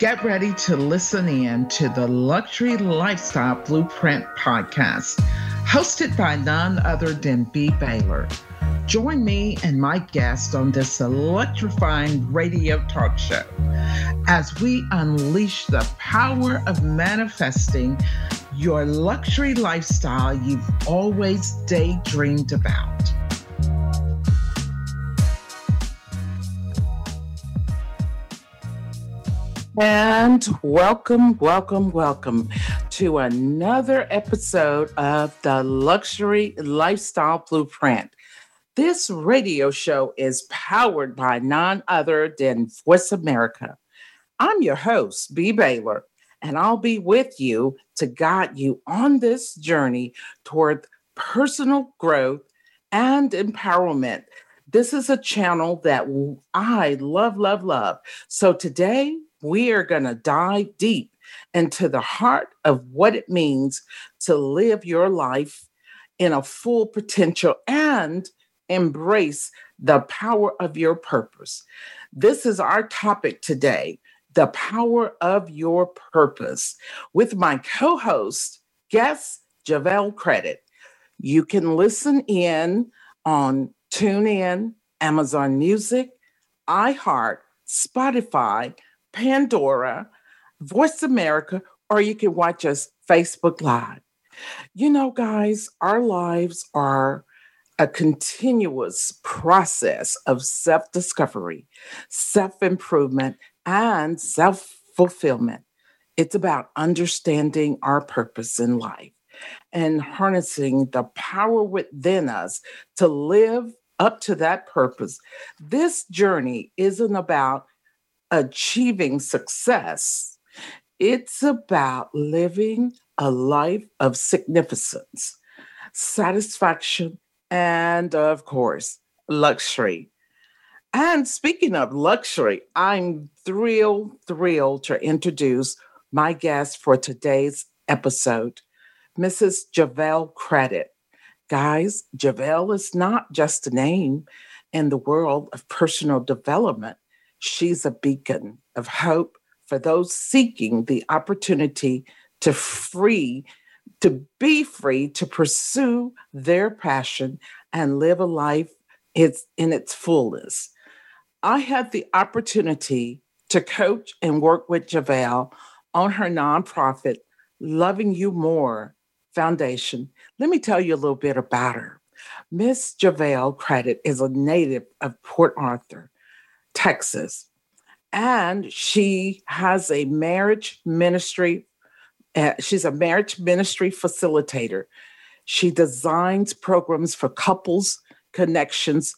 Get ready to listen in to the Luxury Lifestyle Blueprint podcast, hosted by none other than B. Baylor. Join me and my guest on this electrifying radio talk show as we unleash the power of manifesting your luxury lifestyle you've always daydreamed about. And welcome, welcome, welcome to another episode of the Luxury Lifestyle Blueprint. This radio show is powered by none other than Voice America. I'm your host, B. Baylor, and I'll be with you to guide you on this journey toward personal growth and empowerment. This is a channel that I love, love, love. So today we are going to dive deep into the heart of what it means to live your life in a full potential and embrace the power of your purpose. This is our topic today the power of your purpose with my co host, guest Javelle Credit. You can listen in on TuneIn, Amazon Music, iHeart, Spotify, Pandora, Voice America, or you can watch us Facebook Live. You know, guys, our lives are a continuous process of self discovery, self improvement, and self fulfillment. It's about understanding our purpose in life and harnessing the power within us to live up to that purpose. This journey isn't about achieving success, it's about living a life of significance, satisfaction, and of course, luxury. And speaking of luxury, I'm thrilled, thrilled to introduce my guest for today's episode, Mrs. Javelle Credit. Guys, Javelle is not just a name in the world of personal development. She's a beacon of hope for those seeking the opportunity to free, to be free to pursue their passion and live a life it's in its fullness. I had the opportunity to coach and work with Javelle on her nonprofit, Loving You More Foundation. Let me tell you a little bit about her. Miss Javelle Credit is a native of Port Arthur, Texas, and she has a marriage ministry. Uh, she's a marriage ministry facilitator. She designs programs for couples, connections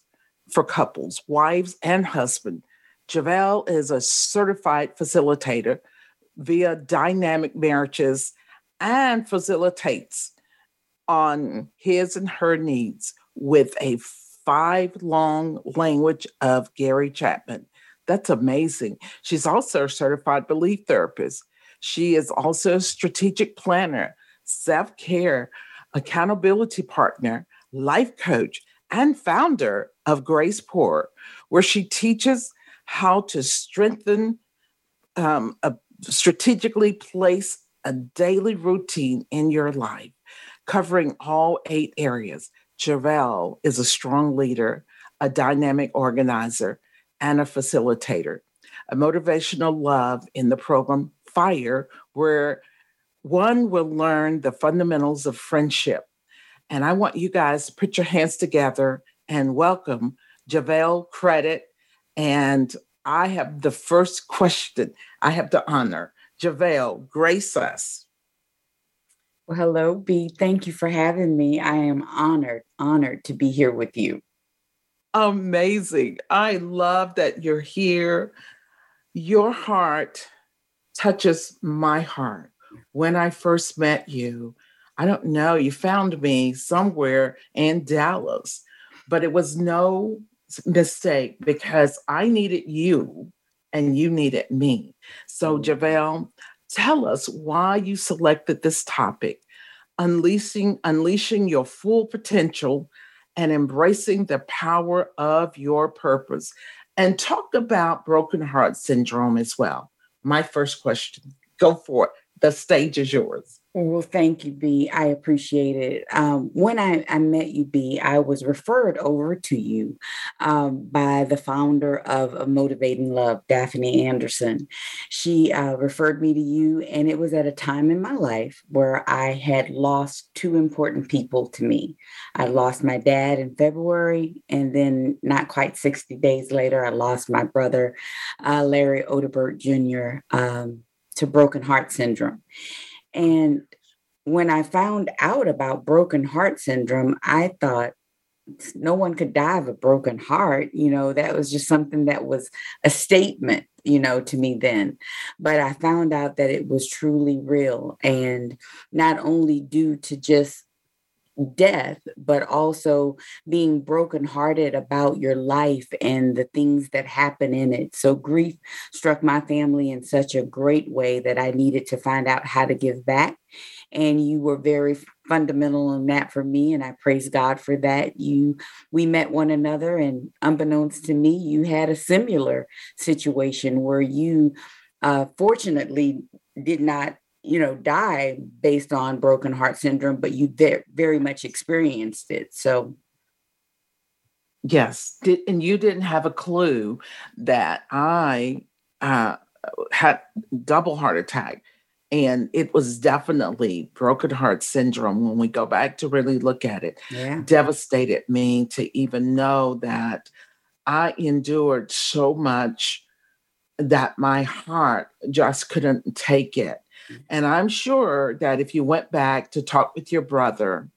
for couples, wives and husband. Javelle is a certified facilitator via dynamic marriages and facilitates on his and her needs with a five long language of Gary Chapman. That's amazing. She's also a certified belief therapist. She is also a strategic planner, self care, accountability partner, life coach, and founder of Grace Pour, where she teaches how to strengthen, um, a, strategically place a daily routine in your life, covering all eight areas. Javelle is a strong leader, a dynamic organizer, and a facilitator. A motivational love in the program Fire, where one will learn the fundamentals of friendship and I want you guys to put your hands together and welcome Javelle Credit. And I have the first question. I have the honor. Javelle, grace us. Well, hello, B. Thank you for having me. I am honored, honored to be here with you. Amazing. I love that you're here. Your heart touches my heart. When I first met you, I don't know, you found me somewhere in Dallas, but it was no mistake because I needed you and you needed me. So, mm-hmm. Javelle, tell us why you selected this topic unleashing unleashing your full potential and embracing the power of your purpose and talk about broken heart syndrome as well my first question. Go for it. The stage is yours. Well, thank you, B. I appreciate it. Um, when I, I met you, B, I was referred over to you um, by the founder of, Motivating Love, Daphne Anderson. She uh, referred me to you, and it was at a time in my life where I had lost two important people to me. I lost my dad in February, and then not quite 60 days later, I lost my brother, uh, Larry Odebert Jr., um, to broken heart syndrome. And when I found out about broken heart syndrome, I thought no one could die of a broken heart. You know, that was just something that was a statement, you know, to me then. But I found out that it was truly real and not only due to just death, but also being brokenhearted about your life and the things that happen in it. So, grief struck my family in such a great way that I needed to find out how to give back. And you were very fundamental in that for me. And I praise God for that. You, we met one another, and unbeknownst to me, you had a similar situation where you, uh, fortunately, did not you know, die based on broken heart syndrome, but you very, very much experienced it. So, yes, did, and you didn't have a clue that I uh, had double heart attack, and it was definitely broken heart syndrome. When we go back to really look at it, yeah. devastated me to even know that I endured so much that my heart just couldn't take it and I'm sure that if you went back to talk with your brother,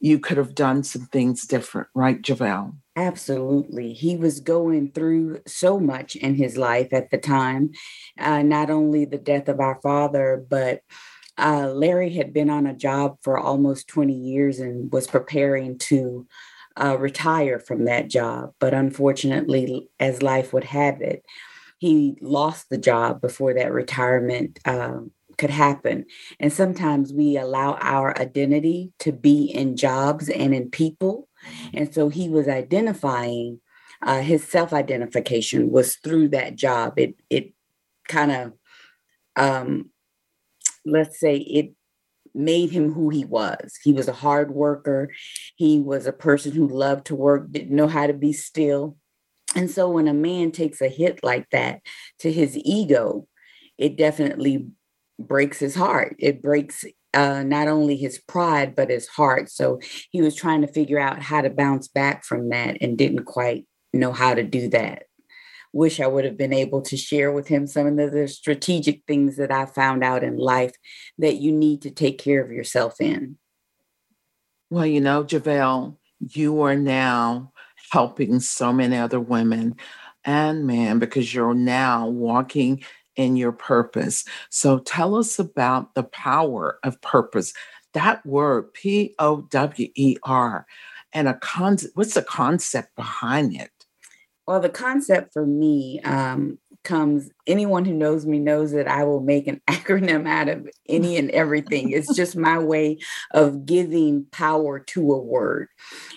you could have done some things different, right, Javelle? Absolutely. He was going through so much in his life at the time, uh, not only the death of our father, but uh, Larry had been on a job for almost 20 years and was preparing to uh, retire from that job. But unfortunately, as life would have it, he lost the job before that retirement um, could happen. And sometimes we allow our identity to be in jobs and in people. And so he was identifying uh, his self identification was through that job. It it kind of um, let's say it made him who he was. He was a hard worker. He was a person who loved to work, didn't know how to be still. And so when a man takes a hit like that to his ego, it definitely breaks his heart. It breaks uh, not only his pride, but his heart. So he was trying to figure out how to bounce back from that and didn't quite know how to do that. Wish I would have been able to share with him some of the, strategic things that I found out in life that you need to take care of yourself in. Well, you know, Javelle, you are now helping so many other women and men because you're now walking in your purpose. So tell us about the power of purpose. That word, P O W E R, and a con- what's the concept behind it? Well, the concept for me um, comes anyone who knows me knows that I will make an acronym out of any and everything. It's just my way of giving power to a word.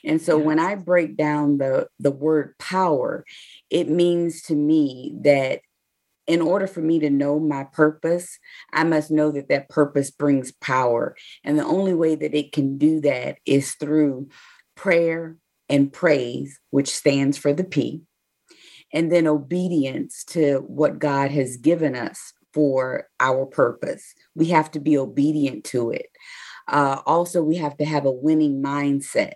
And so yes. when I break down the the word power, it means to me that in order for me to know my purpose, I must know that that purpose brings power. And the only way that it can do that is through prayer and praise, which stands for the P and then obedience to what God has given us for our purpose. We have to be obedient to it. Uh, also, we have to have a winning mindset.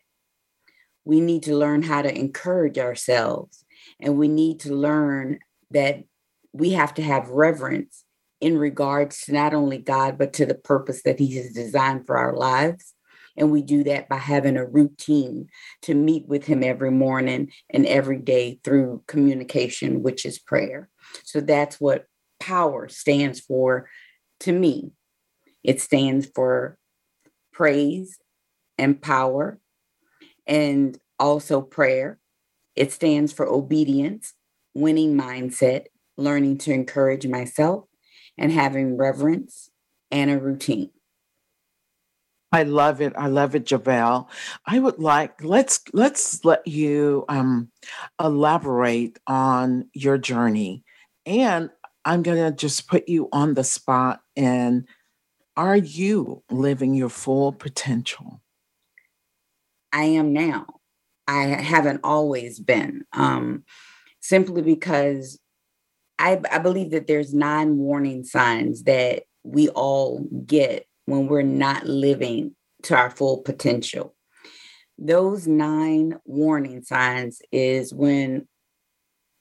We need to learn how to encourage ourselves, and we need to learn that we have to have reverence in regards to not only God, but to the purpose that He has designed for our lives. And we do that by having a routine to meet with Him every morning and every day through communication, which is prayer. So that's what power stands for to me. It stands for praise and power and also prayer. It stands for obedience, winning mindset, learning to encourage myself, and having reverence and a routine. I love it. I love it, Javelle. I would like let's let's let you um, elaborate on your journey, and I'm to just put you on the spot. And are you living your full potential? I am now. I haven't always been, um, simply because I, I believe that there's nine warning signs that we all get when we're not living to our full potential. Those nine warning signs is when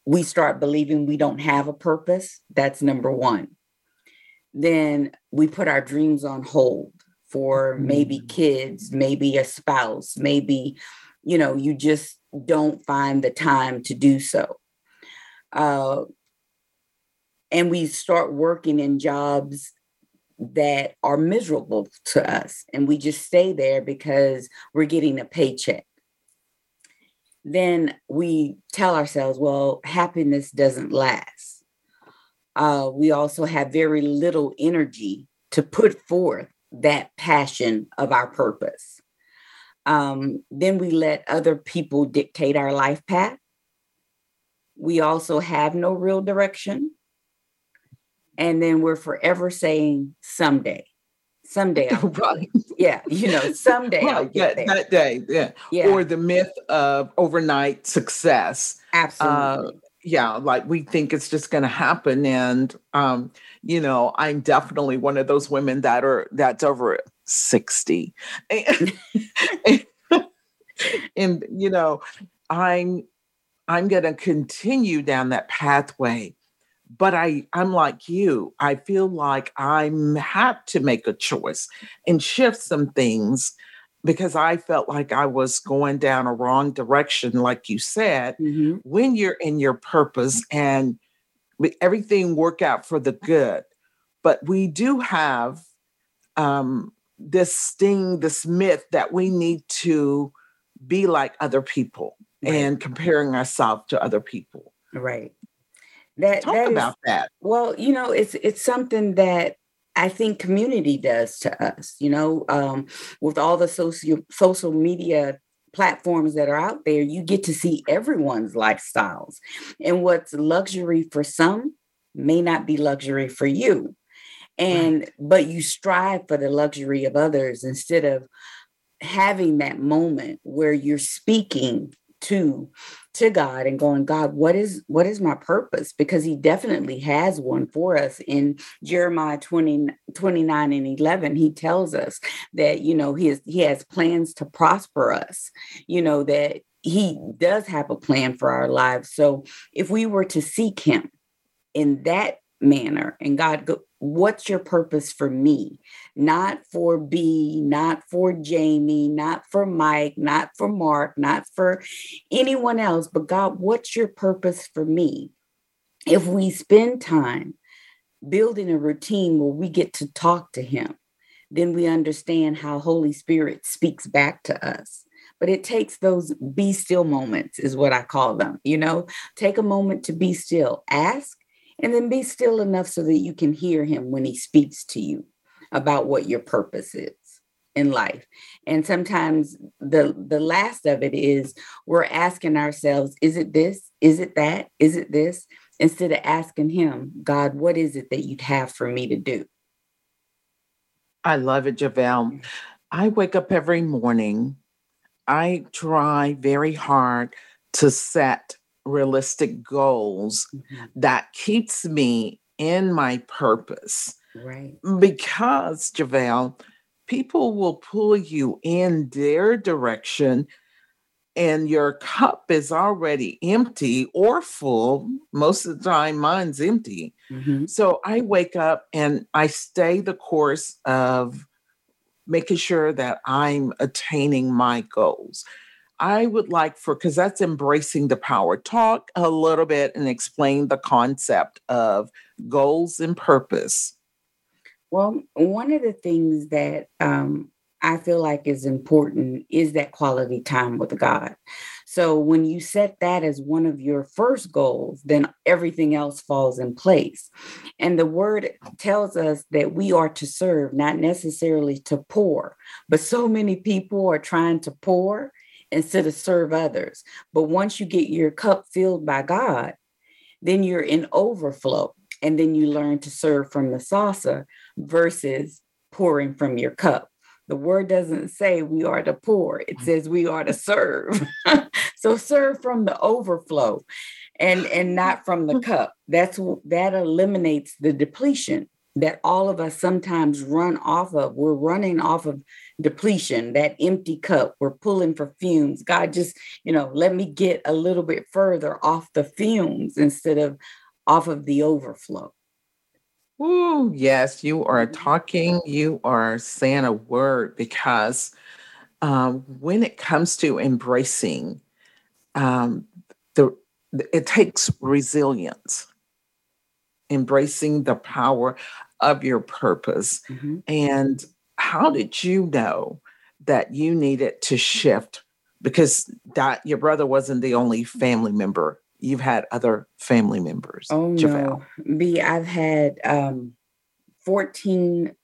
we start believing we don't have a purpose. That's number one. Then we put our dreams on hold for maybe mm. kids, maybe a spouse, maybe, you know, you just don't find the time to do so. Uh, and we start working in jobs that are miserable to us and we just stay there because we're getting a paycheck. Then we tell ourselves well happiness doesn't last. Uh, we also have very little energy to put forth that passion of our purpose. Um, then we let other people dictate our life path. We also have no real direction and then we're forever saying someday. Someday I'll right. Yeah you know someday right. yeah, that day yeah. yeah. Or the myth of overnight success. Absolutely. Uh, yeah like we think it's just going to happen and um you know i'm definitely one of those women that are that's over 60 and, and, and you know i'm i'm going to continue down that pathway but I I'm like you. I feel like I'm had to make a choice and shift some things because I felt like I was going down a wrong direction, like you said. Mm-hmm. When you're in your purpose and everything work out for the good, but we do have um, this thing, this myth that we need to be like other people right. and comparing ourselves to other people. Right. That talk that about is, that. Well, you know, it's it's something that I think community does to us. You know, um, with all the social social media platforms that are out there, you get to see everyone's lifestyles, and what's luxury for some may not be luxury for you. And right. but you strive for the luxury of others instead of having that moment where you're speaking to to God and going, God, what is what is my purpose? Because he definitely has one for us. In Jeremiah 20, 29 and 11, he tells us that, you know, he, he has plans to prosper us, you know, that he does have a plan for our lives. So if we were to seek him in that manner and God go, what's your purpose for me? Not for B, not for Jamie, not for Mike, not for Mark, not for anyone else, but God, what's your purpose for me? If we spend time building a routine where we get to talk to him, then we understand how Holy Spirit speaks back to us. But it takes those be still moments, is what I call them. You know, take a moment to be still, ask, and then be still enough so that you can hear him when he speaks to you about what your purpose is in life. And sometimes the the last of it is we're asking ourselves is it this? Is it that? Is it this? Instead of asking him god what is it that you'd have for me to do? I love it javelle. I wake up every morning. I try very hard to set realistic goals mm-hmm. that keeps me in my purpose. Right. Because, Javelle, people will pull you in their direction and your cup is already empty or full. Most of the time, mine's empty. Mm-hmm. So I wake up and I stay the course of making sure that I'm attaining my goals. I would like for, because that's embracing the power, talk a little bit and explain the concept of goals and purpose. Well, one of the things that um, I feel like is important is that quality time with God. So when you set that as one of your first goals, then everything else falls in place. And the word tells us that we are to serve, not necessarily to pour. But so many people are trying to pour instead of serve others. But once you get your cup filled by God, then you're in overflow. and then you learn to serve from the saucer versus pouring from your cup. The word doesn't say we are to pour, it says we are to serve. so serve from the overflow and and not from the cup. That's that eliminates the depletion that all of us sometimes run off of. We're running off of depletion, that empty cup. We're pulling for fumes. God, just, you know, let me get a little bit further off the fumes instead of off of the overflow. Ooh, yes, you are talking, you are saying a word because um, when it comes to embracing um, the it takes resilience embracing the power of your purpose. Mm-hmm. And how did you know that you needed to shift? Because that your brother wasn't the only family member. You've had other family members. Oh Javelle. no, B. I've had um, fourteen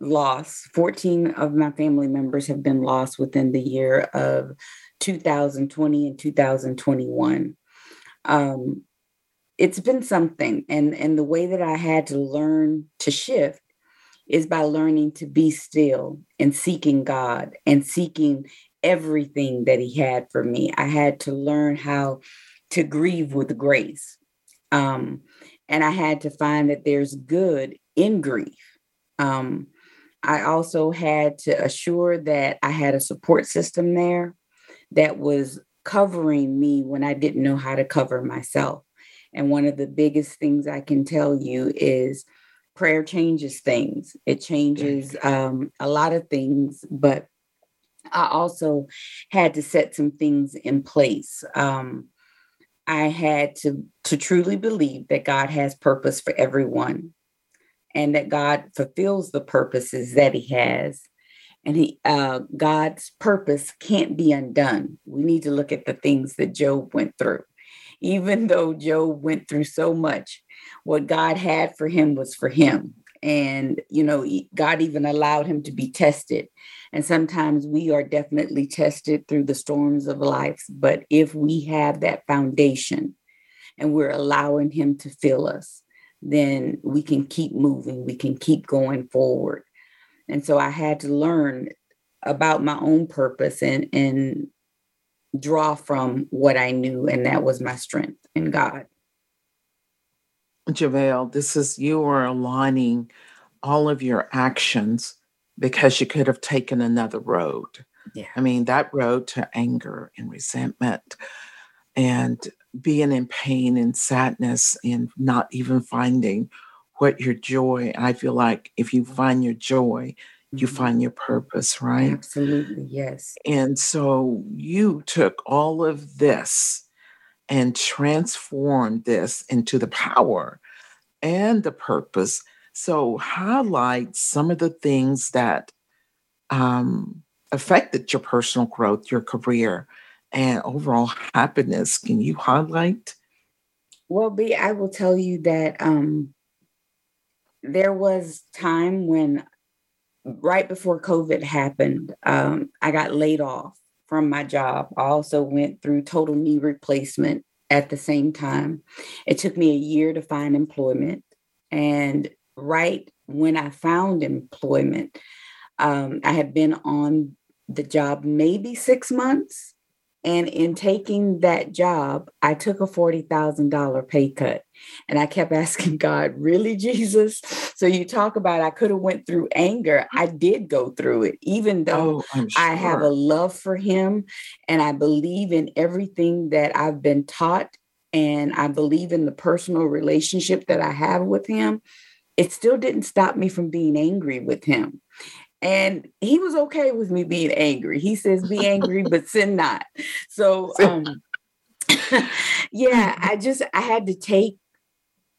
lost. Fourteen of my family members have been lost within the year of 2020 and 2021. Um, it's been something, and and the way that I had to learn to shift is by learning to be still and seeking God and seeking everything that He had for me. I had to learn how to grieve with grace. Um, and I had to find that there's good in grief. Um, I also had to assure that I had a support system there that was covering me when I didn't know how to cover myself. And one of the biggest things I can tell you is prayer changes things. It changes um, a lot of things, but I also had to set some things in place. Um, I had to to truly believe that God has purpose for everyone, and that God fulfills the purposes that He has, and He uh, God's purpose can't be undone. We need to look at the things that Job went through. Even though Job went through so much, what God had for him was for him. And, you know, God even allowed him to be tested. And sometimes we are definitely tested through the storms of life. But if we have that foundation and we're allowing him to fill us, then we can keep moving, we can keep going forward. And so I had to learn about my own purpose and, and draw from what I knew, and that was my strength in God. Javelle, this is you are aligning all of your actions because you could have taken another road. Yeah. I mean, that road to anger and resentment and being in pain and sadness and not even finding what your joy. I feel like if you find your joy, you find your purpose, right? Absolutely, yes. And so you took all of this and transformed this into the power and the purpose. So, highlight some of the things that um, affected your personal growth, your career, and overall happiness. Can you highlight? Well, B, I will tell you that um, there was time when, right before COVID happened, um, I got laid off from my job. I also went through total knee replacement at the same time. It took me a year to find employment. And right when I found employment, um, I had been on the job maybe six months. And in taking that job, I took a $40,000 pay cut. And I kept asking God, really, Jesus? So you talk about I could have went through anger. I did go through it, even though oh, sure. I have a love for him and I believe in everything that I've been taught and I believe in the personal relationship that I have with him. It still didn't stop me from being angry with him. And he was okay with me being angry. He says, be angry, but sin not. So, um, yeah, I just, I had to take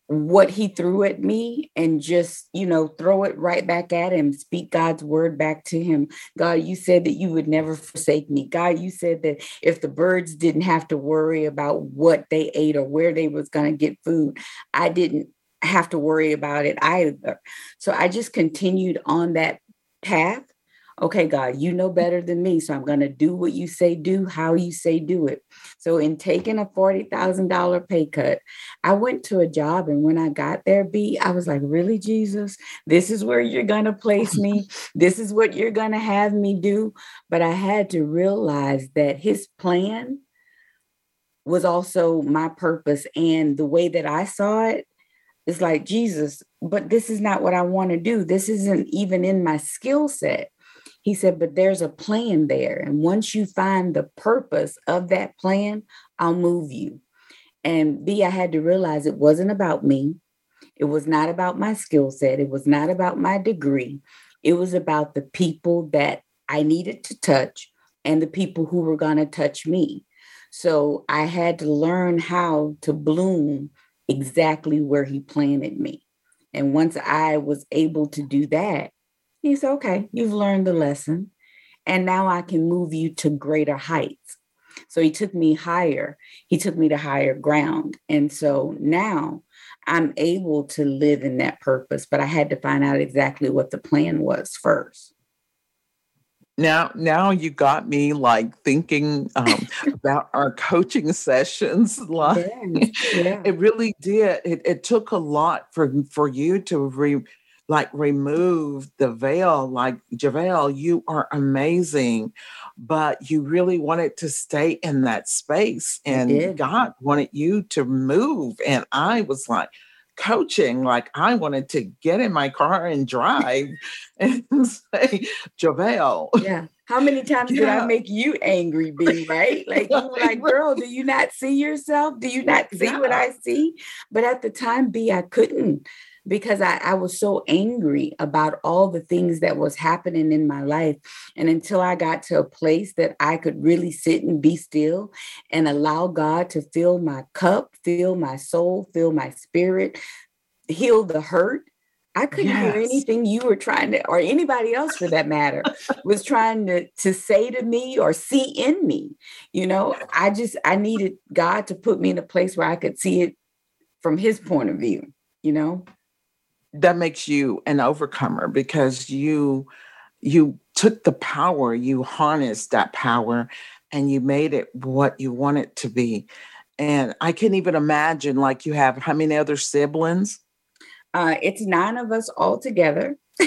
what he threw at me and just, you know, throw it right back at him, speak God's word back to him. God, you said that you would never forsake me. God, you said that if the birds didn't have to worry about what they ate or where they was going to get food, I didn't have to worry about it either. So I just continued on that path okay, God, you know better than me. So I'm going to do what you say do, how you say do it. So in taking a $40,000 pay cut, I went to a job. And when I got there, B, I was like, really, Jesus? This is where you're going to place me. This is what you're going to have me do. But I had to realize that his plan was also my purpose. And the way that I saw it. it is like, Jesus, but this is not what I want to do. This isn't even in my skill set. He said, but there's a plan there. And once you find the purpose of that plan, I'll move you. And B, I had to realize it wasn't about me. It was not about my skill set. It was not about my degree. It was about the people that I needed to touch and the people who were going to touch me. So I had to learn how to bloom exactly where he planted me. And once I was able to do that, he said, okay, you've learned the lesson. And now I can move you to greater heights. So he took me higher. He took me to higher ground. And so now I'm able to live in that purpose, but I had to find out exactly what the plan was first now now you got me like thinking um, about our coaching sessions like yeah. it really did it, it took a lot for for you to re like remove the veil like javelle you are amazing but you really wanted to stay in that space and god wanted you to move and i was like coaching. Like I wanted to get in my car and drive and say, Javelle. Yeah. How many times yeah. did I make you angry, B? Right? Like you were like, girl, do you not see yourself? Do you not see yeah. what I see? But at the time, B, I couldn't because I, I was so angry about all the things that was happening in my life. And until I got to a place that I could really sit and be still and allow God to fill my cup, fill my soul, fill my spirit, heal the hurt. I couldn't yes. hear anything you were trying to, or anybody else for that matter, was trying to, to say to me or see in me. You know, I just, I needed God to put me in a place where I could see it from his point of view, you know? That makes you an overcomer because you you took the power you harnessed that power and you made it what you want it to be. And i can't even imagine like you have how many other siblings? Uh, it's nine of us all together.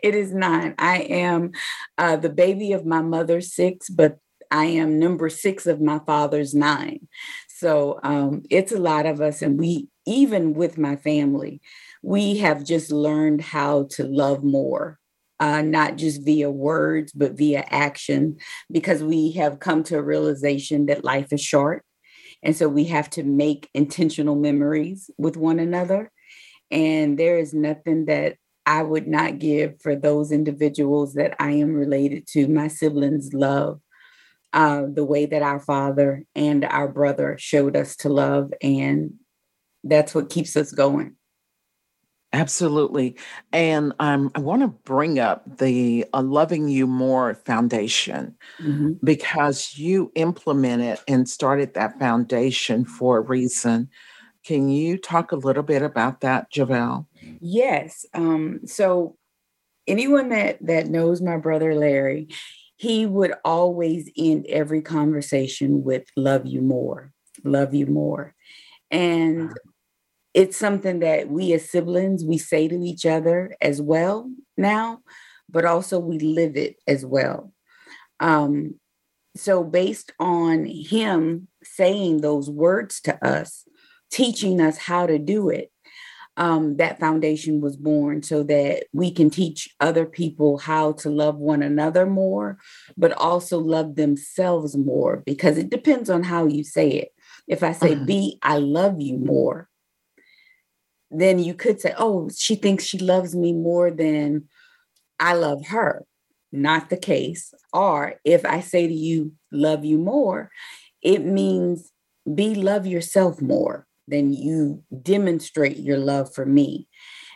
It is nine. I am uh, the baby of my mother's six but i am number six of my father's nine. So um, it's a lot of us and we even with my family we have just learned how to love more, uh, not just via words, but via action, because we have come to a realization that life is short. And so we have to make intentional memories with one another. And there is nothing that I would not give for those individuals that I am related to. My siblings love uh, the way that our father and our brother showed us to love. And that's what keeps us going. Absolutely. And um, I want to bring up the uh, Loving You More Foundation mm-hmm. because you implemented and started that foundation for a reason. Can you talk a little bit about that, Javelle? Yes. Um, so anyone that that knows my brother Larry, he would always end every conversation with love you more, love you more. And it's something that we as siblings we say to each other as well now but also we live it as well um, so based on him saying those words to us teaching us how to do it um, that foundation was born so that we can teach other people how to love one another more, but also love themselves more because it depends on how you say it. If I say, uh-huh. B, I love you more, then you could say, oh, she thinks she loves me more than I love her. Not the case. Or if I say to you, love you more, it means be love yourself more than you demonstrate your love for me.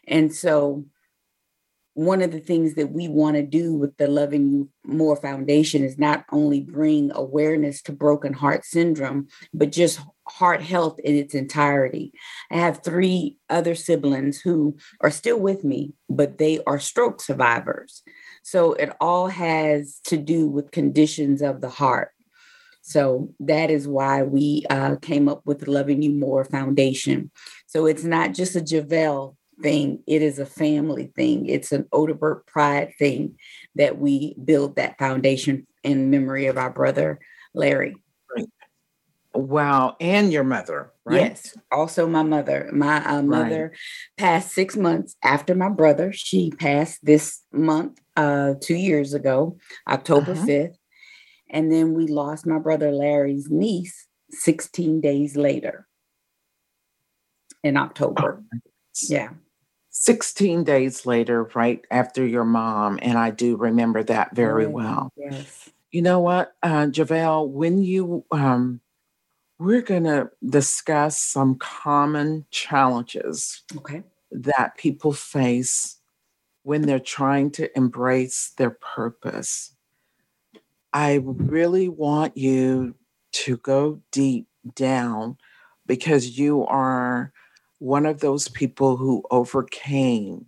And so, one of the things that we want to do with the Loving You More Foundation is not only bring awareness to broken heart syndrome, but just heart health in its entirety. I have three other siblings who are still with me, but they are stroke survivors. So it all has to do with conditions of the heart. So that is why we uh, came up with the Loving You More Foundation. So it's not just a Javelle thing, it is a family thing. It's an Odebert pride thing that we build that foundation in memory of our brother, Larry. Wow. And your mother, right? Yes. Also, my mother. My uh, mother right. passed six months after my brother. She passed this month, uh, two years ago, October uh-huh. 5th. And then we lost my brother Larry's niece 16 days later in October. Oh, yeah. 16 days later, right after your mom. And I do remember that very well. Yes. You know what, uh, Javelle, when you, um, we're going to discuss some common challenges okay. that people face when they're trying to embrace their purpose. I really want you to go deep down because you are one of those people who overcame.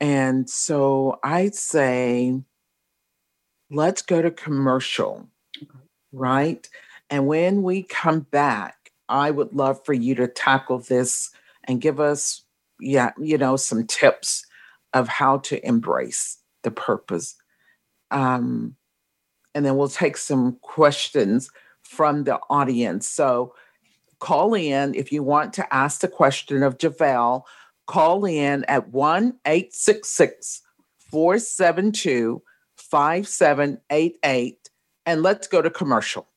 And so I'd say, let's go to commercial, right? And when we come back, I would love for you to tackle this and give us, yeah, you know, some tips of how to embrace the purpose. Um, and then we'll take some questions from the audience. So call in if you want to ask the question of Javelle. Call in at 1 866 472 5788 and let's go to commercial.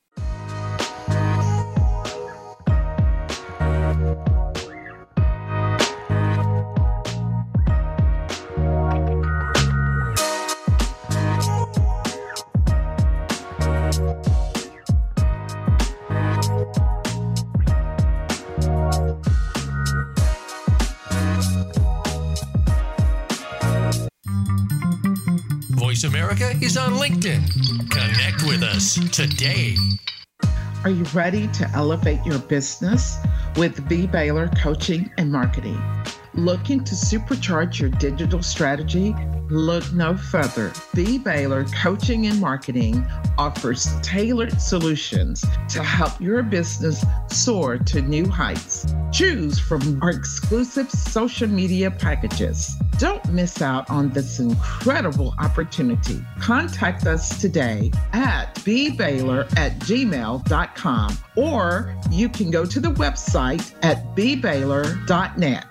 LinkedIn. Connect with us today. Are you ready to elevate your business with B. Baylor Coaching and Marketing? Looking to supercharge your digital strategy? Look no further. B. Baylor Coaching and Marketing offers tailored solutions to help your business soar to new heights. Choose from our exclusive social media packages. Don't miss out on this incredible opportunity. Contact us today at bbaylor at gmail.com or you can go to the website at bbaylor.net.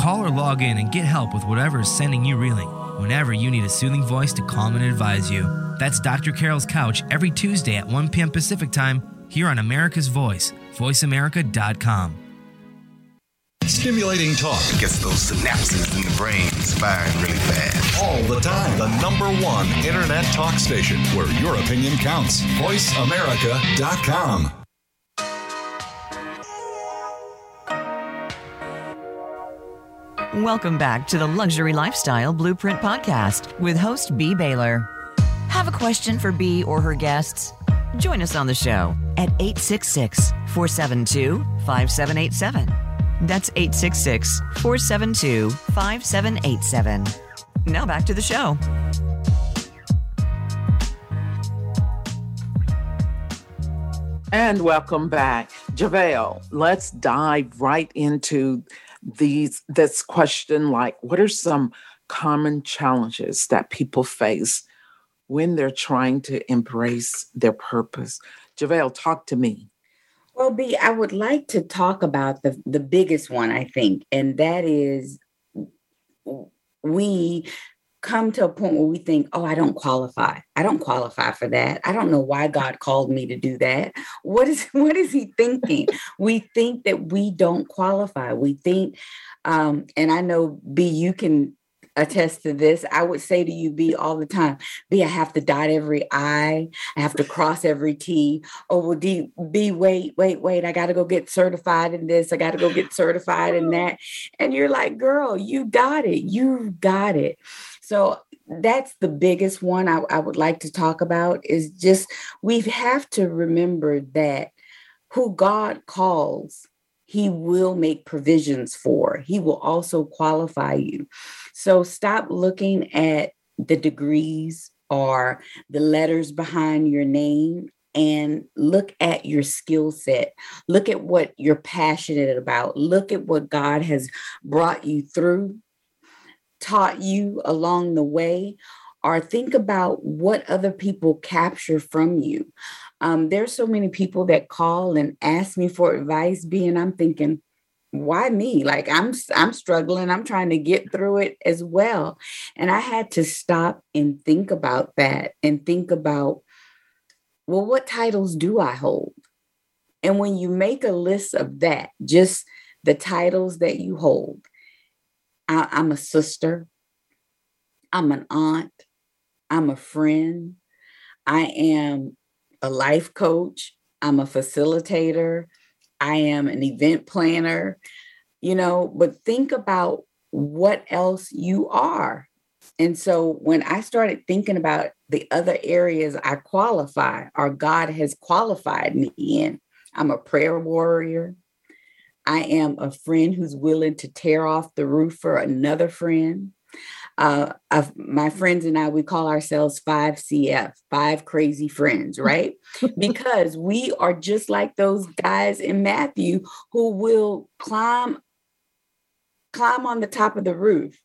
Call or log in and get help with whatever is sending you reeling whenever you need a soothing voice to calm and advise you. That's Dr. Carole's Couch every Tuesday at 1 p.m. Pacific Time here on America's Voice, voiceamerica.com. Stimulating talk it gets those synapses in the brain firing really fast. All the time. The number one internet talk station where your opinion counts. VoiceAmerica.com. Welcome back to the Luxury Lifestyle Blueprint Podcast with host B. Baylor. Have a question for B or her guests? Join us on the show at 866 472 5787. That's 866 472 5787. Now back to the show. And welcome back. Javelle, let's dive right into these this question like what are some common challenges that people face when they're trying to embrace their purpose? Javelle, talk to me. Well, B, I would like to talk about the, the biggest one, I think, and that is we come to a point where we think, oh, I don't qualify. I don't qualify for that. I don't know why God called me to do that. What is what is he thinking? we think that we don't qualify. We think, um, and I know B, you can attest to this. I would say to you, B, all the time, B, I have to dot every I, I have to cross every T. Oh, well, D, B, wait, wait, wait, I got to go get certified in this. I got to go get certified in that. And you're like, girl, you got it. You got it. So that's the biggest one I, I would like to talk about is just we have to remember that who God calls, he will make provisions for. He will also qualify you. So stop looking at the degrees or the letters behind your name and look at your skill set. Look at what you're passionate about. Look at what God has brought you through taught you along the way or think about what other people capture from you. Um, there's so many people that call and ask me for advice, being I'm thinking, why me? Like I'm I'm struggling. I'm trying to get through it as well. And I had to stop and think about that and think about, well, what titles do I hold? And when you make a list of that, just the titles that you hold, I, I'm a sister. I'm an aunt. I'm a friend. I am a life coach. I'm a facilitator. I am an event planner, you know, but think about what else you are. And so when I started thinking about the other areas I qualify or God has qualified me in, I'm a prayer warrior. I am a friend who's willing to tear off the roof for another friend. Uh, of my friends and I, we call ourselves 5CF, five crazy friends, right? because we are just like those guys in Matthew who will climb climb on the top of the roof,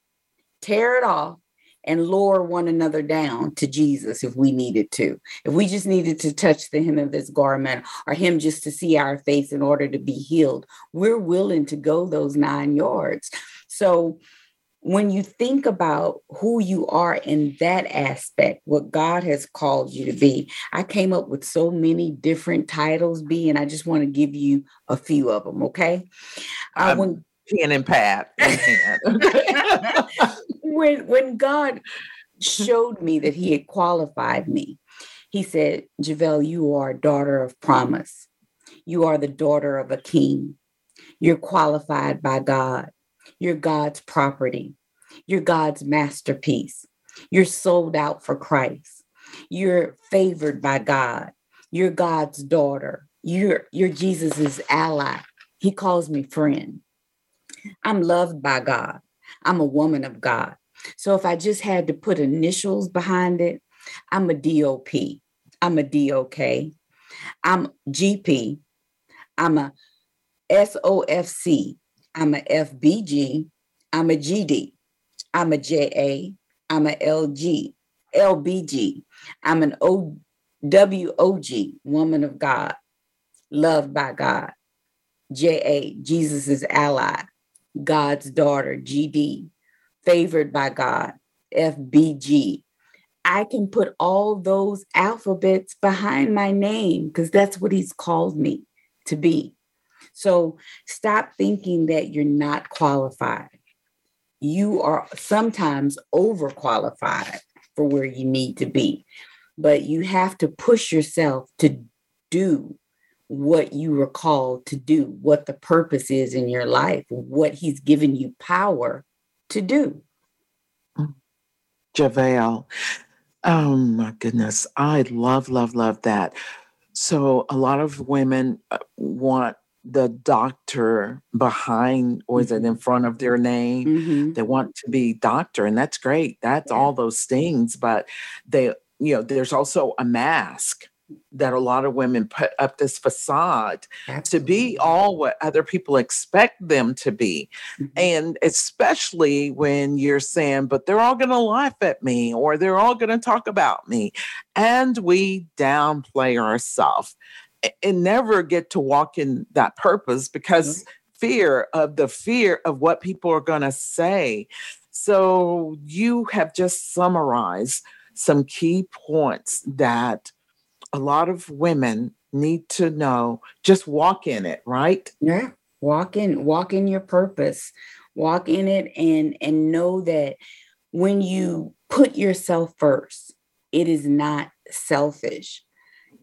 tear it off, and lower one another down to Jesus if we needed to. If we just needed to touch the hem of his garment or him just to see our face in order to be healed, we're willing to go those nine yards. So when you think about who you are in that aspect, what God has called you to be, I came up with so many different titles, B, and I just want to give you a few of them, okay? Uh, when pen and pad. when when God showed me that He had qualified me, He said, Javelle, you are a daughter of promise. You are the daughter of a king. You're qualified by God. You're God's property. You're God's masterpiece. You're sold out for Christ. You're favored by God. You're God's daughter. You're, you're Jesus's ally. He calls me friend. I'm loved by God. I'm a woman of God. So if I just had to put initials behind it, I'm a DOP. I'm a DOK. I'm GP. I'm a SOFC. I'm a FBG. I'm a GD. I'm a JA. I'm a LG. LBG. I'm an OWOG, woman of God, loved by God. JA, Jesus's ally. God's daughter, GD, favored by God, FBG. I can put all those alphabets behind my name because that's what he's called me to be. So stop thinking that you're not qualified. You are sometimes overqualified for where you need to be, but you have to push yourself to do what you were called to do, what the purpose is in your life, what he's given you power to do. Javelle, oh my goodness. I love, love, love that. So a lot of women uh, want the doctor behind or is mm-hmm. it in front of their name mm-hmm. they want to be doctor and that's great that's yeah. all those things but they you know there's also a mask that a lot of women put up this facade Absolutely. to be all what other people expect them to be. Mm-hmm. And especially when you're saying, but they're all going to laugh at me or they're all going to talk about me. And we downplay ourselves and never get to walk in that purpose because mm-hmm. fear of the fear of what people are going to say. So you have just summarized some key points that a lot of women need to know. Just walk in it, right? Yeah. Walk in, walk in your purpose. Walk in it and and know that when you put yourself first, it is not selfish.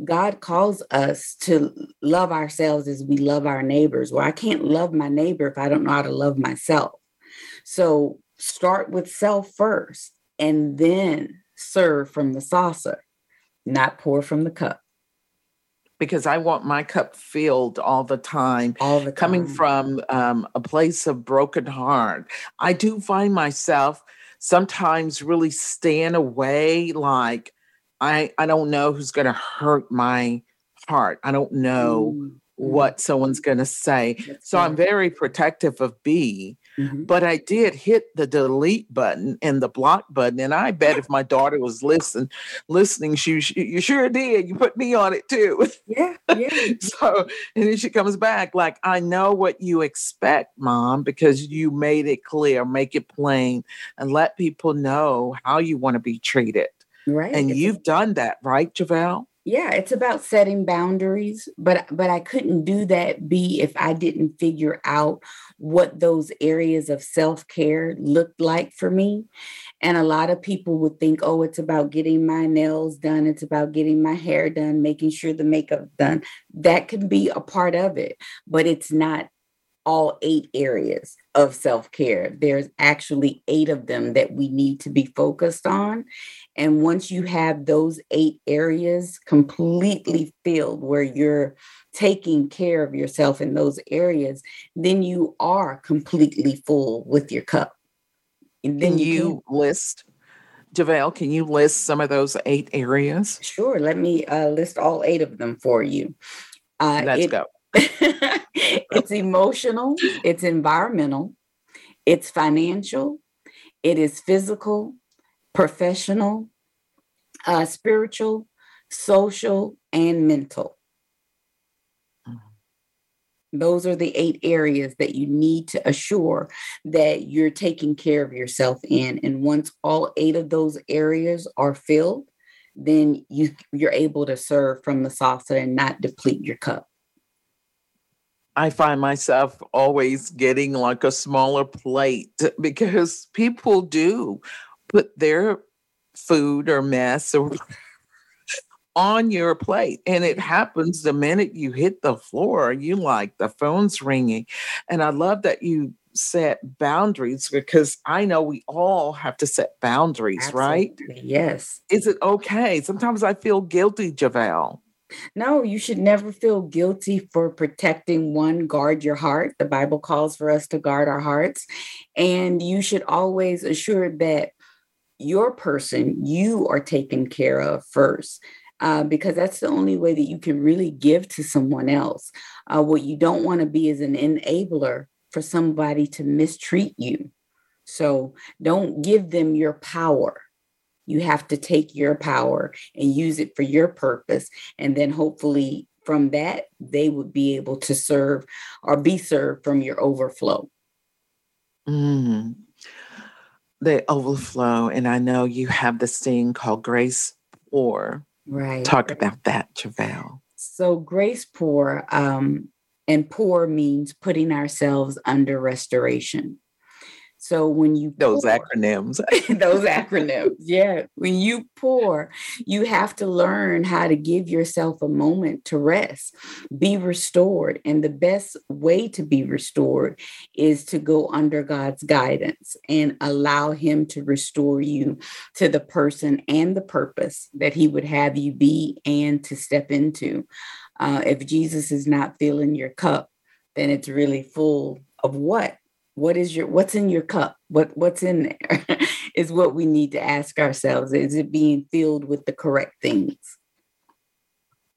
God calls us to love ourselves as we love our neighbors. Well, I can't love my neighbor if I don't know how to love myself. So start with self first and then serve from the saucer, not pour from the cup. Because I want my cup filled all the time. All the time. Coming from um, a place of broken heart, I do find myself sometimes really staying away. Like I, I don't know who's going to hurt my heart. I don't know mm-hmm. what someone's going to say. That's so right. I'm very protective of B Mm-hmm. But I did hit the delete button and the block button, and I bet if my daughter was listen, listening, she, she you sure did. You put me on it too. Yeah, yeah. so and then she comes back like, I know what you expect, mom, because you made it clear, make it plain, and let people know how you want to be treated. Right. And you've done that, right, Javelle? Yeah it's about setting boundaries but but i couldn't do that b if i didn't figure out what those areas of self-care looked like for me and a lot of people would think oh it's about getting my nails done it's about getting my hair done making sure the makeup done that can be a part of it but it's not all eight areas of self care. There's actually eight of them that we need to be focused on. And once you have those eight areas completely filled where you're taking care of yourself in those areas, then you are completely full with your cup. And then can you, can, list, Javelle, can you list some of those eight areas? Sure. Let me uh, list all eight of them for you. Uh, Let's it, go. it's emotional, it's environmental, it's financial, it is physical, professional, uh, spiritual, social, and mental. Mm-hmm. Those are the eight areas that you need to assure that you're taking care of yourself in. And once all eight of those areas are filled, then you you're able to serve from the saucer and not deplete your cup. I find myself always getting like a smaller plate because people do put their food or mess or on your plate and it happens the minute you hit the floor you like the phone's ringing and i love that you set boundaries because i know we all have to set boundaries Absolutely. right yes is it okay sometimes i feel guilty javelle no, you should never feel guilty for protecting one, guard your heart. The Bible calls for us to guard our hearts. And you should always assure that your person, you are taken care of first. Uh, because that's the only way that you can really give to someone else. Uh, what you don't want to be is an enabler for somebody to mistreat you. So don't give them your power. You have to take your power and use it for your purpose. And then hopefully from that, they would be able to serve or be served from your overflow. Mm. The overflow. And I know you have this thing called Grace Pour. Right. Talk about that, Javelle. So, Grace Pour, um, and pour means putting ourselves under restoration. So when you those pour, acronyms, those acronyms, yeah. When you pour, you have to learn how to give yourself a moment to rest, be restored. And the best way to be restored is to go under God's guidance and allow Him to restore you to the person and the purpose that He would have you be and to step into. Uh, if Jesus is not filling your cup, then it's really full of what? What is your what's in your cup? What what's in there is what we need to ask ourselves. Is it being filled with the correct things?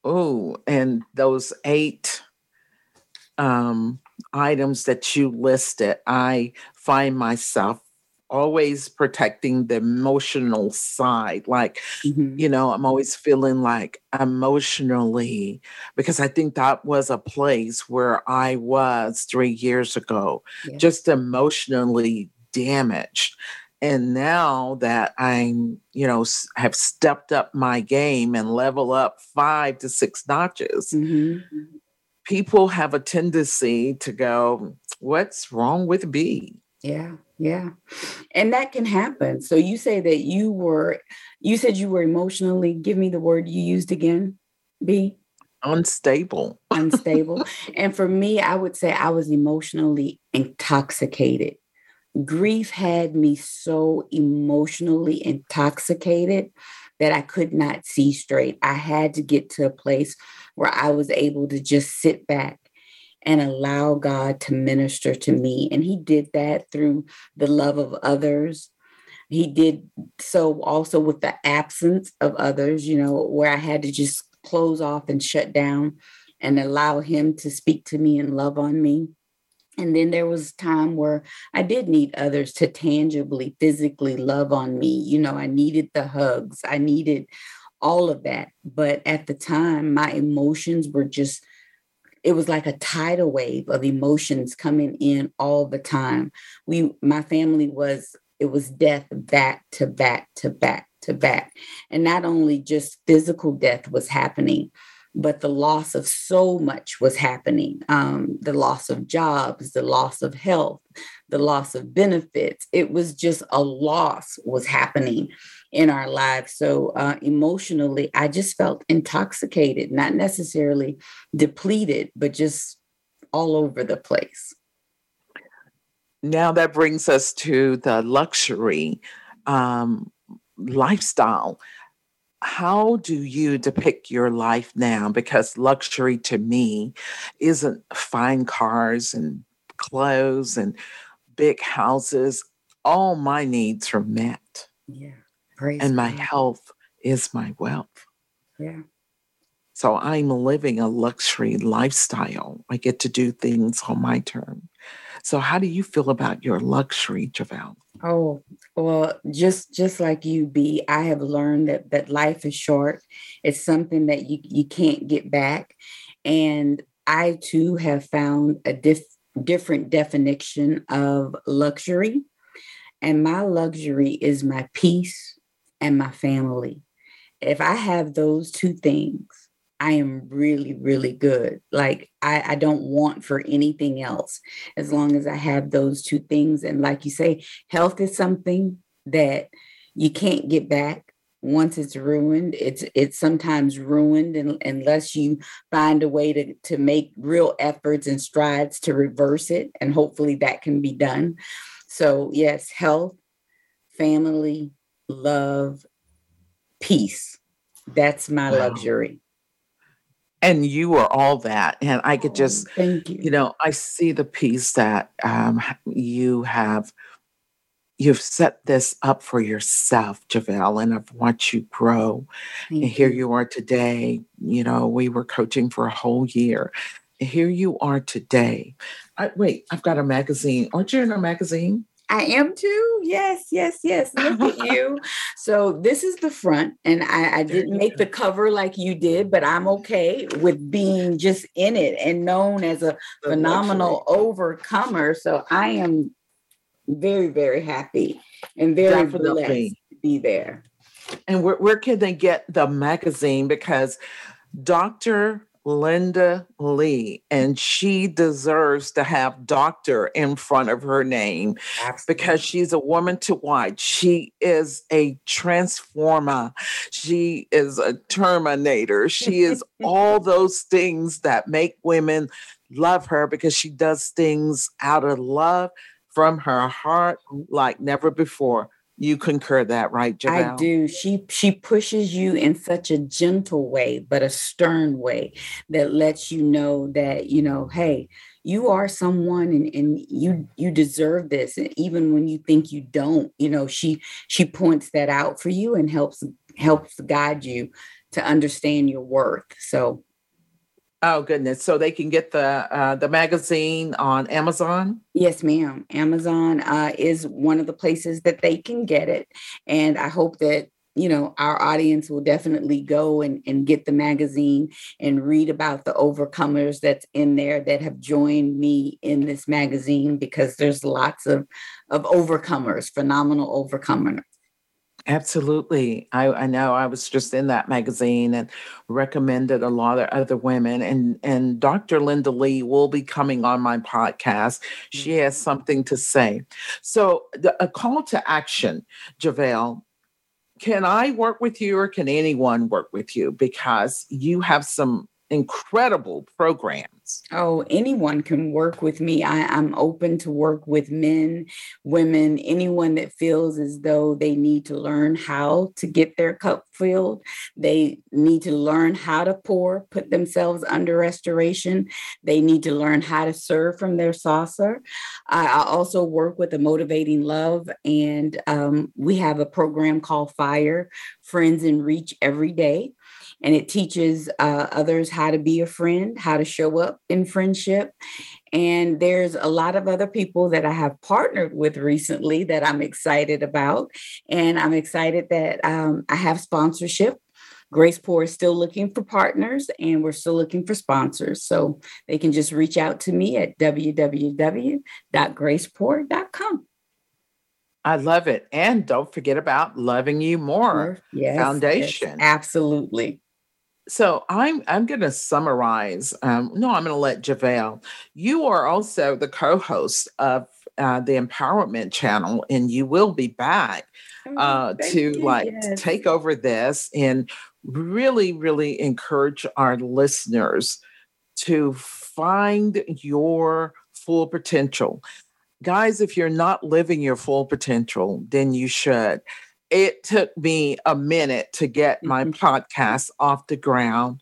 Oh, and those eight um, items that you listed, I find myself always protecting the emotional side. Like, mm-hmm. you know, I'm always feeling like emotionally, because I think that was a place where I was three years ago, yes. just emotionally damaged. And now that I'm, you know, have stepped up my game and level up five to six notches, mm-hmm. people have a tendency to go, What's wrong with B? Yeah, yeah. And that can happen. So you say that you were, you said you were emotionally, give me the word you used again, B. Unstable. Unstable. and for me, I would say I was emotionally intoxicated. Grief had me so emotionally intoxicated that I could not see straight. I had to get to a place where I was able to just sit back and allow God to minister to me. And He did that through the love of others. He did so also with the absence of others, you know, where I had to just close off and shut down and allow Him to speak to me and love on me. And then there was time where I did need others to tangibly, physically love on me. You know, I needed the hugs, I needed all of that. But at the time, my emotions were just it was like a tidal wave of emotions coming in all the time. We, my family was, it was death back to back to back to back. And not only just physical death was happening, but the loss of so much was happening um, the loss of jobs, the loss of health, the loss of benefits. It was just a loss was happening in our lives. So uh, emotionally, I just felt intoxicated, not necessarily depleted, but just all over the place. Now that brings us to the luxury um, lifestyle. How do you depict your life now? Because luxury to me isn't fine cars and clothes and big houses. All my needs are met. Yeah. Praise and my God. health is my wealth. Yeah. So I'm living a luxury lifestyle. I get to do things on my term. So how do you feel about your luxury, Javelle? Oh, well, just just like you, B, I have learned that that life is short. It's something that you you can't get back. And I too have found a diff, different definition of luxury. And my luxury is my peace, and my family. If I have those two things, I am really, really good. Like I, I don't want for anything else as long as I have those two things. And like you say, health is something that you can't get back once it's ruined it's it's sometimes ruined and, unless you find a way to to make real efforts and strides to reverse it and hopefully that can be done so yes health family love, peace. That's my wow. luxury. And you are all that. And I could just, oh, thank you. You know, I see the peace that um, you have. You've set this up for yourself, Javelle, and I've watched you grow. Thank and here you. are today. You know, we were coaching for a whole year. Here you are today. I, wait, I've got a magazine. Aren't you in a magazine? I am too. Yes, yes, yes. Look at you. So this is the front, and I, I, didn't make the cover like you did, but I'm okay with being just in it and known as a phenomenal overcomer. So I am very, very happy and very Definitely. blessed to be there. And where, where can they get the magazine? Because Dr. Linda Lee, and she deserves to have doctor in front of her name Absolutely. because she's a woman to watch. She is a transformer. She is a terminator. She is all those things that make women love her because she does things out of love from her heart like never before. You concur that, right, Javelle? I do. She she pushes you in such a gentle way, but a stern way that lets you know that, you know, hey, you are someone and, and you you deserve this. And even when you think you don't, you know, she she points that out for you and helps helps guide you to understand your worth. So Oh goodness! So they can get the uh, the magazine on Amazon. Yes, ma'am. Amazon uh, is one of the places that they can get it, and I hope that you know our audience will definitely go and, and get the magazine and read about the overcomers that's in there that have joined me in this magazine because there's lots of of overcomers, phenomenal overcomers Absolutely. I, I know I was just in that magazine and recommended a lot of other women. And, and Dr. Linda Lee will be coming on my podcast. She mm-hmm. has something to say. So, the, a call to action, Javelle. Can I work with you or can anyone work with you? Because you have some incredible programs. Oh, anyone can work with me. I, am open to work with men, women, anyone that feels as though they need to learn how to get their cup filled. They need to learn how to pour, put themselves under restoration. They need to learn how to serve from their saucer. I, I also work with a motivating love, and um, we have a program called Fire Friends in Reach every day and it teaches uh, others how to be a friend, how to show up in friendship. And there's a lot of other people that I have partnered with recently that I'm excited about. And I'm excited that um, I have sponsorship. Grace Pour is still looking for partners and we're still looking for sponsors. So they can just reach out to me at www.gracepour.com. I love it. And don't forget about Loving You More yes, Foundation. Yes, absolutely. So I'm I'm going to summarize. Um, no, I'm going to let Javelle. You are also the co-host of uh, the Empowerment Channel, and you will be back oh, uh, to you, like yes. take over this and really, really encourage our listeners to find your full potential. Guys, if you're not living your full potential, then you should it took me a minute to get my mm-hmm. podcast off the ground.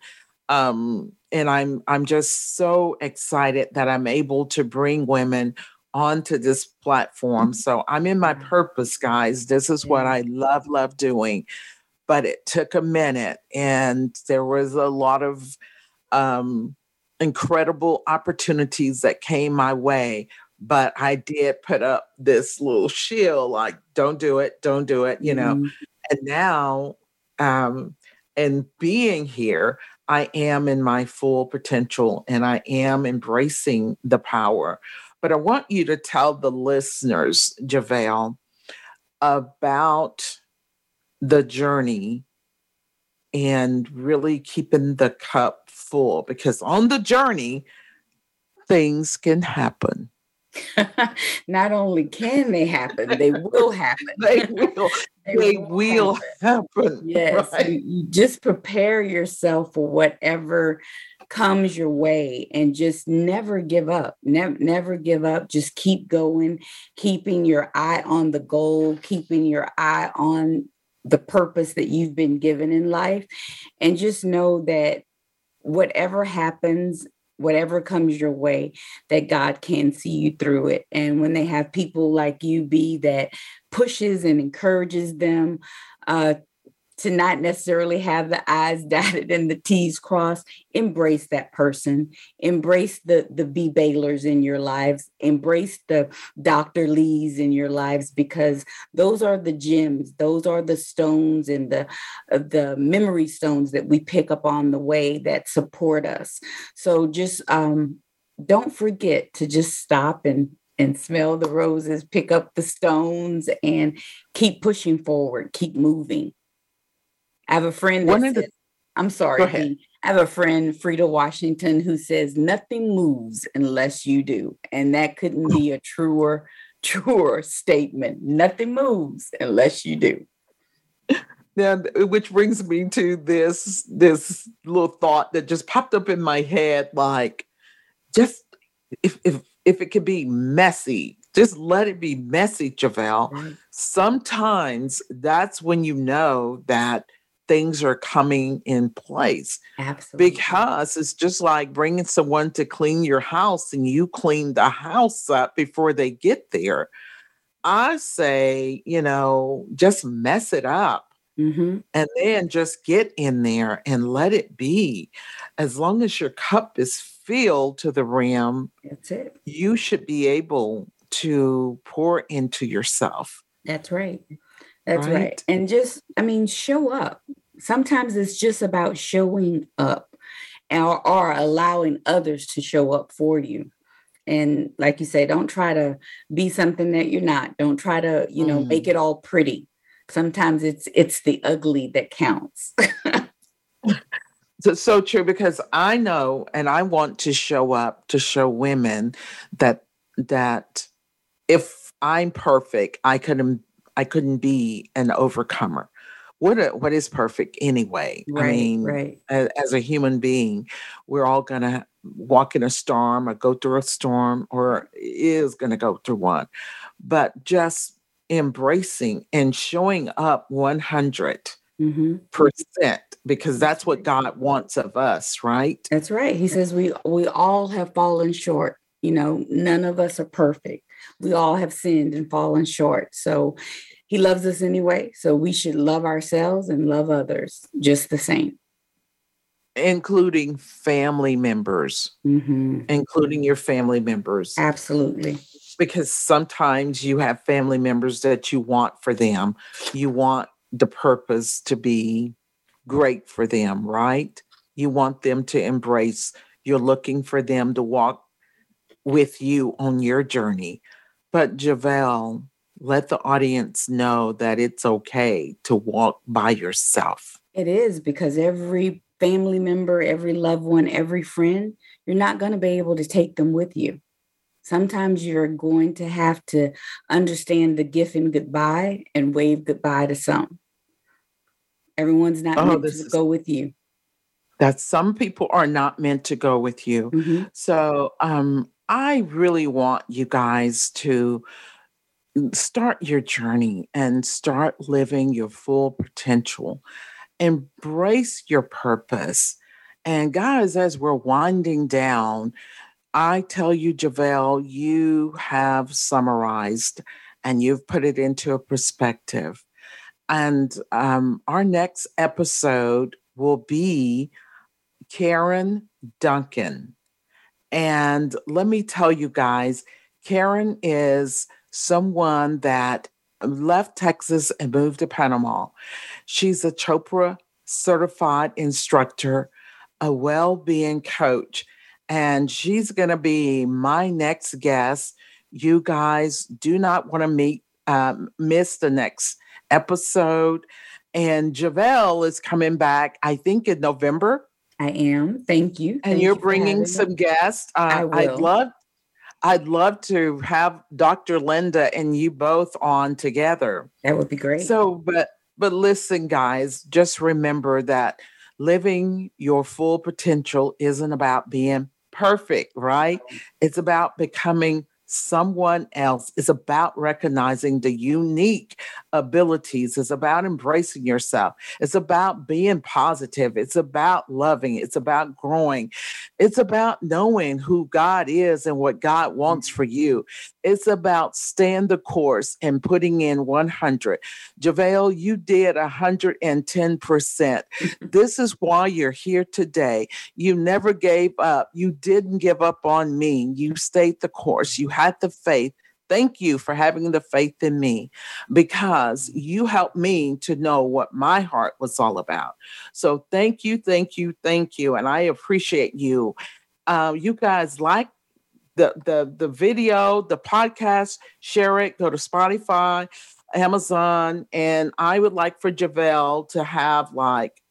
Um, and I'm I'm just so excited that I'm able to bring women onto this platform. Mm-hmm. So I'm in my purpose, guys. This is what I love, love doing. But it took a minute, and there was a lot of um, incredible opportunities that came my way but I did put up this little shield like, don't do it, don't do it, you know. Mm-hmm. And now, um, and being here, I am in my full potential and I am embracing the power. But I want you to tell the listeners, Javelle, about the journey and really keeping the cup full because on the journey, things can happen. Not only can they happen, they will happen. they will. they, they will, will happen. happen. Yes. Right? You, you just prepare yourself for whatever comes your way and just never give up. Never never give up. Just keep going, keeping your eye on the goal, keeping your eye on the purpose that you've been given in life and just know that whatever happens whatever comes your way, that God can see you through it. And when they have people like you be that pushes and encourages them uh, to not necessarily have the I's dotted and the T's crossed, embrace that person. Embrace the, the B. Baylors in your lives. Embrace the Dr. Lees in your lives because those are the gems. Those are the stones and the, uh, the memory stones that we pick up on the way that support us. So just um, don't forget to just stop and and smell the roses, pick up the stones, and keep pushing forward, keep moving. I have a friend that says, the, I'm sorry. I have a friend, Frida Washington, who says nothing moves unless you do. And that couldn't be a truer, truer statement. Nothing moves unless you do. Now, which brings me to this this little thought that just popped up in my head, like, just if if if it could be messy, just let it be messy, Javelle. Right. Sometimes that's when you know that things are coming in place. Absolutely. Because it's just like bringing someone to clean your house and you clean the house up before they get there. I say, you know, just mess it up Mm-hmm. And then just get in there and let it be. As long as your cup is filled to the rim, That's it. you should be able to pour into yourself. That's right. That's right. Right. And just, I mean, show up. Sometimes it's just about showing up or, or allowing others to show up for you. And like you say, don't try to be something that you're not. Don't try to, you know, Mm. make it all pretty. Sometimes it's it's the ugly that counts. So, so true because I know and I want to show up to show women that that if I'm perfect, I couldn't I couldn't be an overcomer. What a, what is perfect anyway? right, I mean, right. as, as a human being, we're all gonna walk in a storm or go through a storm or is gonna go through one. But just embracing and showing up 100 hmm percent because that's what God wants of us, right? That's right. He says we we all have fallen short. You know, none of us are perfect. We all have sinned and fallen short. So he loves us anyway. So we should love ourselves and love others just the same. Including family members, hmm including your family members, Absolutely. because sometimes you have family members that you want for them. You want the purpose to be great for them, right? You want them to embrace, you're looking for them to walk with you on your journey. But Javelle, let the audience know that it's okay to walk by yourself. It is because every family member, every loved one, every friend, you're not going to be able to take them with you. Sometimes you're going to have to understand the gift and goodbye and wave goodbye to some. Everyone's not Oh, meant to is- go with you. That some people are not meant to go with you. Mhm. So um, I really want you guys to start your journey and start living your full potential. Embrace your purpose. And guys, as we're winding down, I tell you, Javelle, you have summarized and you've put it into a perspective. And um, our next episode will be Karen Duncan. And let me tell you guys, Karen is someone that left Texas and moved to Panama. She's a Chopra certified instructor, a well being coach, and she's going to be my next guest. You guys do not want to meet, um, miss the next episode. And Javelle is coming back, I think, in November I am. Thank you. and Thank you're you bringing me. some guests. I Uh, I'd love, I'd love to have Dr. Linda and you both on together. That would be great. So, but but listen, guys, just remember that living your full potential isn't about being perfect, right? It's about becoming someone else. is about recognizing the unique abilities. It's about embracing yourself. It's about being positive. It's about loving. It's about growing. It's about knowing who God is and what God wants for you. It's about staying the course and putting in 100. Javelle, you did 110%. this is why you're here today. You never gave up. You didn't give up on me. You stayed the course. You had the faith. Thank you for having the faith in me because you helped me to know what my heart was all about. So thank you, thank you, thank you. And I appreciate you. Uh, you guys like the, the the video, the podcast, share it, go to Spotify, Amazon, and I would like for Javelle to have like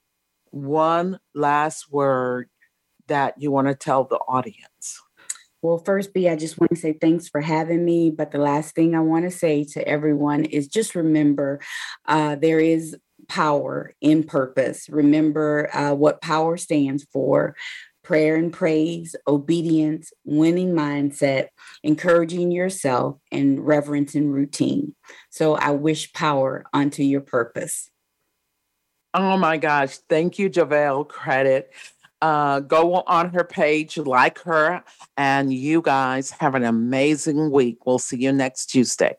one last word that you want to tell the audience. Well, first, B, I just want to say thanks for having me. But the last thing I want to say to everyone is just remember uh, there is power in purpose. Remember uh, what power stands for prayer and praise, obedience, winning mindset, encouraging yourself, and reverence and routine. So I wish power onto your purpose. Oh my gosh. Thank you, Javelle. Credit. Uh, go on her page, like her, and you guys have an amazing week. We'll see you next Tuesday.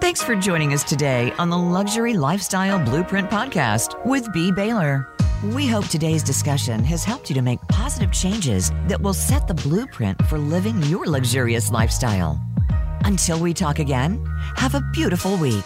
Thanks for joining us today on the Luxury Lifestyle Blueprint Podcast with B. Baylor. We hope today's discussion has helped you to make positive changes that will set the blueprint for living your luxurious lifestyle. Until we talk again, have a beautiful week.